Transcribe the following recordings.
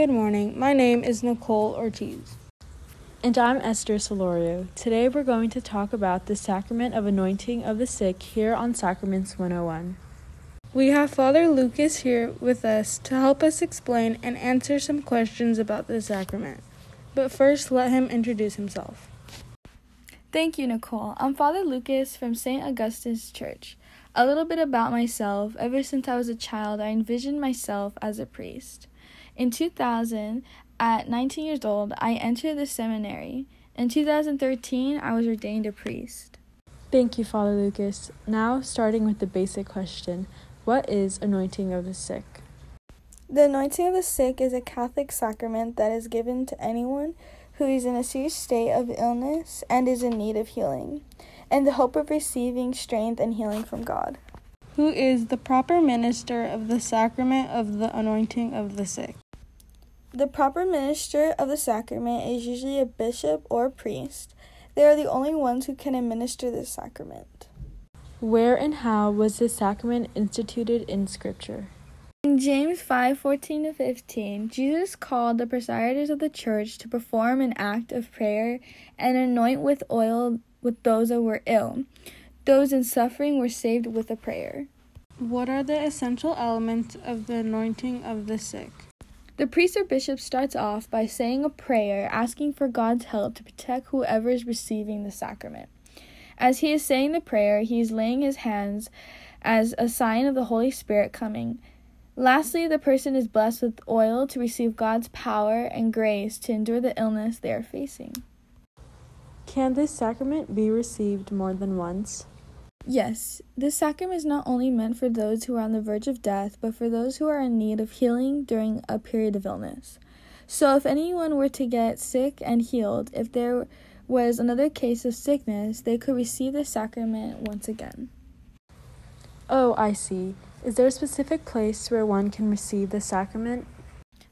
Good morning. My name is Nicole Ortiz. And I'm Esther Solorio. Today we're going to talk about the sacrament of anointing of the sick here on Sacraments 101. We have Father Lucas here with us to help us explain and answer some questions about the sacrament. But first, let him introduce himself. Thank you, Nicole. I'm Father Lucas from St. Augustine's Church. A little bit about myself. Ever since I was a child, I envisioned myself as a priest. In 2000, at 19 years old, I entered the seminary. In 2013, I was ordained a priest. Thank you, Father Lucas. Now, starting with the basic question What is anointing of the sick? The anointing of the sick is a Catholic sacrament that is given to anyone who is in a serious state of illness and is in need of healing and the hope of receiving strength and healing from God. Who is the proper minister of the sacrament of the anointing of the sick? The proper minister of the sacrament is usually a bishop or a priest. They are the only ones who can administer this sacrament. Where and how was this sacrament instituted in Scripture? In James 5 14 to 15, Jesus called the presiders of the church to perform an act of prayer and anoint with oil with those that were ill. Those in suffering were saved with a prayer. What are the essential elements of the anointing of the sick? The priest or bishop starts off by saying a prayer asking for God's help to protect whoever is receiving the sacrament. As he is saying the prayer, he is laying his hands as a sign of the Holy Spirit coming. Lastly, the person is blessed with oil to receive God's power and grace to endure the illness they are facing. Can this sacrament be received more than once? Yes, this sacrament is not only meant for those who are on the verge of death, but for those who are in need of healing during a period of illness. So, if anyone were to get sick and healed, if there was another case of sickness, they could receive the sacrament once again. Oh, I see. Is there a specific place where one can receive the sacrament?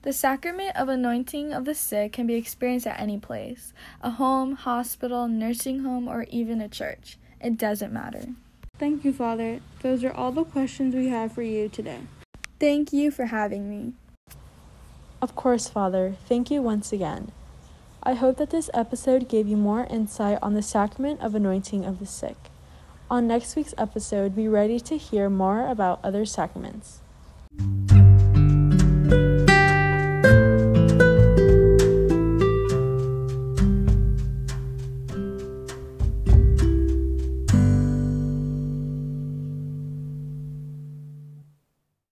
The sacrament of anointing of the sick can be experienced at any place a home, hospital, nursing home, or even a church. It doesn't matter. Thank you, Father. Those are all the questions we have for you today. Thank you for having me. Of course, Father. Thank you once again. I hope that this episode gave you more insight on the sacrament of anointing of the sick. On next week's episode, be ready to hear more about other sacraments.